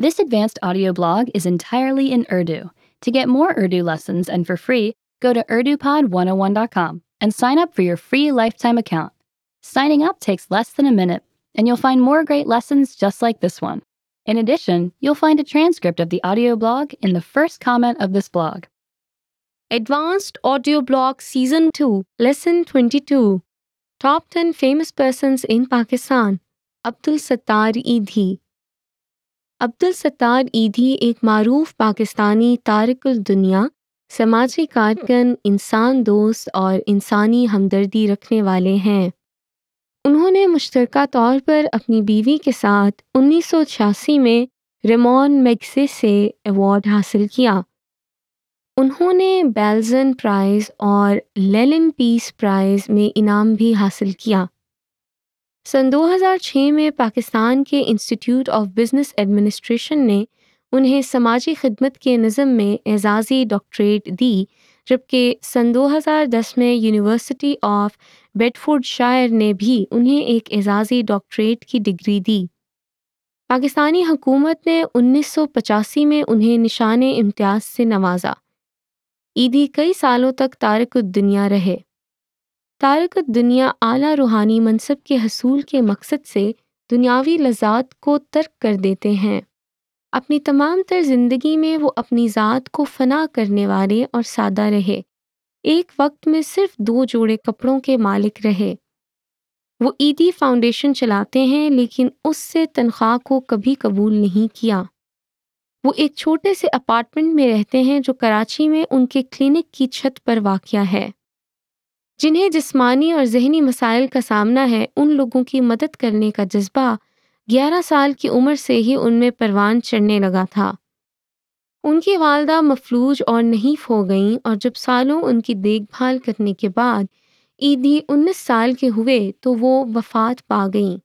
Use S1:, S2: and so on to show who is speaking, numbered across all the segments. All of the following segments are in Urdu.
S1: This advanced audio blog is entirely in Urdu. To get more Urdu lessons and for free, go to urdupod101.com and sign up for your free lifetime account. Signing up takes less than a minute, and you'll find more great lessons just like this one. In addition, you'll find a transcript of the audio blog in the first comment of this blog.
S2: Advanced Audio Blog Season 2, Lesson 22 Top 10 Famous Persons in Pakistan Abdul Sattar Eidhi Abdul ستار ایدھی ایک معروف پاکستانی تارک الدنیا، سماجی کارکن، انسان دوست اور انسانی ہمدردی رکھنے والے ہیں۔ انہوں نے مشترکہ طور پر اپنی بیوی کے ساتھ انیس سو چھیاسی میں ریمون میگسے سے ایوارڈ حاصل کیا۔ انہوں نے بیلزن پرائز اور لیلن پیس پرائز میں انعام بھی حاصل کیا۔ سن دو ہزار چھ میں پاکستان کے انسٹیٹیوٹ آف بزنس ایڈمنسٹریشن نے انہیں سماجی خدمت کے نظم میں اعزازی ڈاکٹریٹ دی، جبکہ سن دو ہزار دس میں یونیورسٹی آف بیڈ فورڈ نے بھی انہیں ایک اعزازی ڈاکٹریٹ کی ڈگری دی۔ پاکستانی حکومت نے انیس سو پچاسی میں انہیں نشان امتیاز سے نوازا۔ عیدی کئی سالوں تک تارک الدنیا رہے۔ تارک دنیا اعلیٰ روحانی منصب کے حصول کے مقصد سے دنیاوی لذات کو ترک کر دیتے ہیں۔ اپنی تمام تر زندگی میں وہ اپنی ذات کو فنا کرنے والے اور سادہ رہے۔ ایک وقت میں صرف دو جوڑے کپڑوں کے مالک رہے۔ وہ عیدی فاؤنڈیشن چلاتے ہیں لیکن اس سے تنخواہ کو کبھی قبول نہیں کیا۔ وہ ایک چھوٹے سے اپارٹمنٹ میں رہتے ہیں جو کراچی میں ان کے کلینک کی چھت پر واقع ہے۔ جنہیں جسمانی اور ذہنی مسائل کا سامنا ہے، ان لوگوں کی مدد کرنے کا جذبہ گیارہ سال کی عمر سے ہی ان میں پروان چڑھنے لگا تھا۔ ان کی والدہ مفلوج اور نحیف ہو گئیں اور جب سالوں ان کی دیکھ بھال کرنے کے بعد عیدی انیس سال کے ہوئے تو وہ وفات پا گئیں۔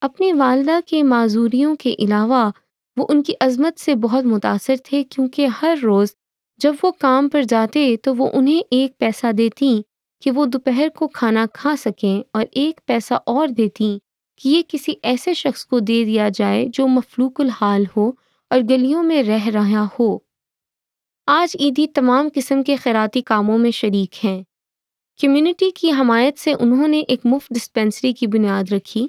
S2: اپنی والدہ کے معذوریوں کے علاوہ وہ ان کی عظمت سے بہت متاثر تھے کیونکہ ہر روز جب وہ کام پر جاتے تو وہ انہیں ایک پیسہ دیتی کہ وہ دوپہر کو کھانا کھا سکیں اور ایک پیسہ اور دیتی کہ یہ کسی ایسے شخص کو دے دیا جائے جو مفلوق الحال ہو اور گلیوں میں رہ رہا ہو۔ آج عیدی تمام قسم کے خیراتی کاموں میں شریک ہیں۔ کمیونٹی کی حمایت سے انہوں نے ایک مفت ڈسپینسری کی بنیاد رکھی۔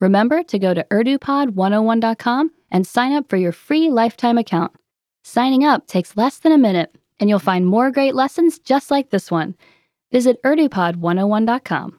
S1: Remember to go to urdupod101.com and sign up for your free lifetime account. Signing up takes less than a minute, and you'll find more great lessons just like this one. Visit urdupod101.com.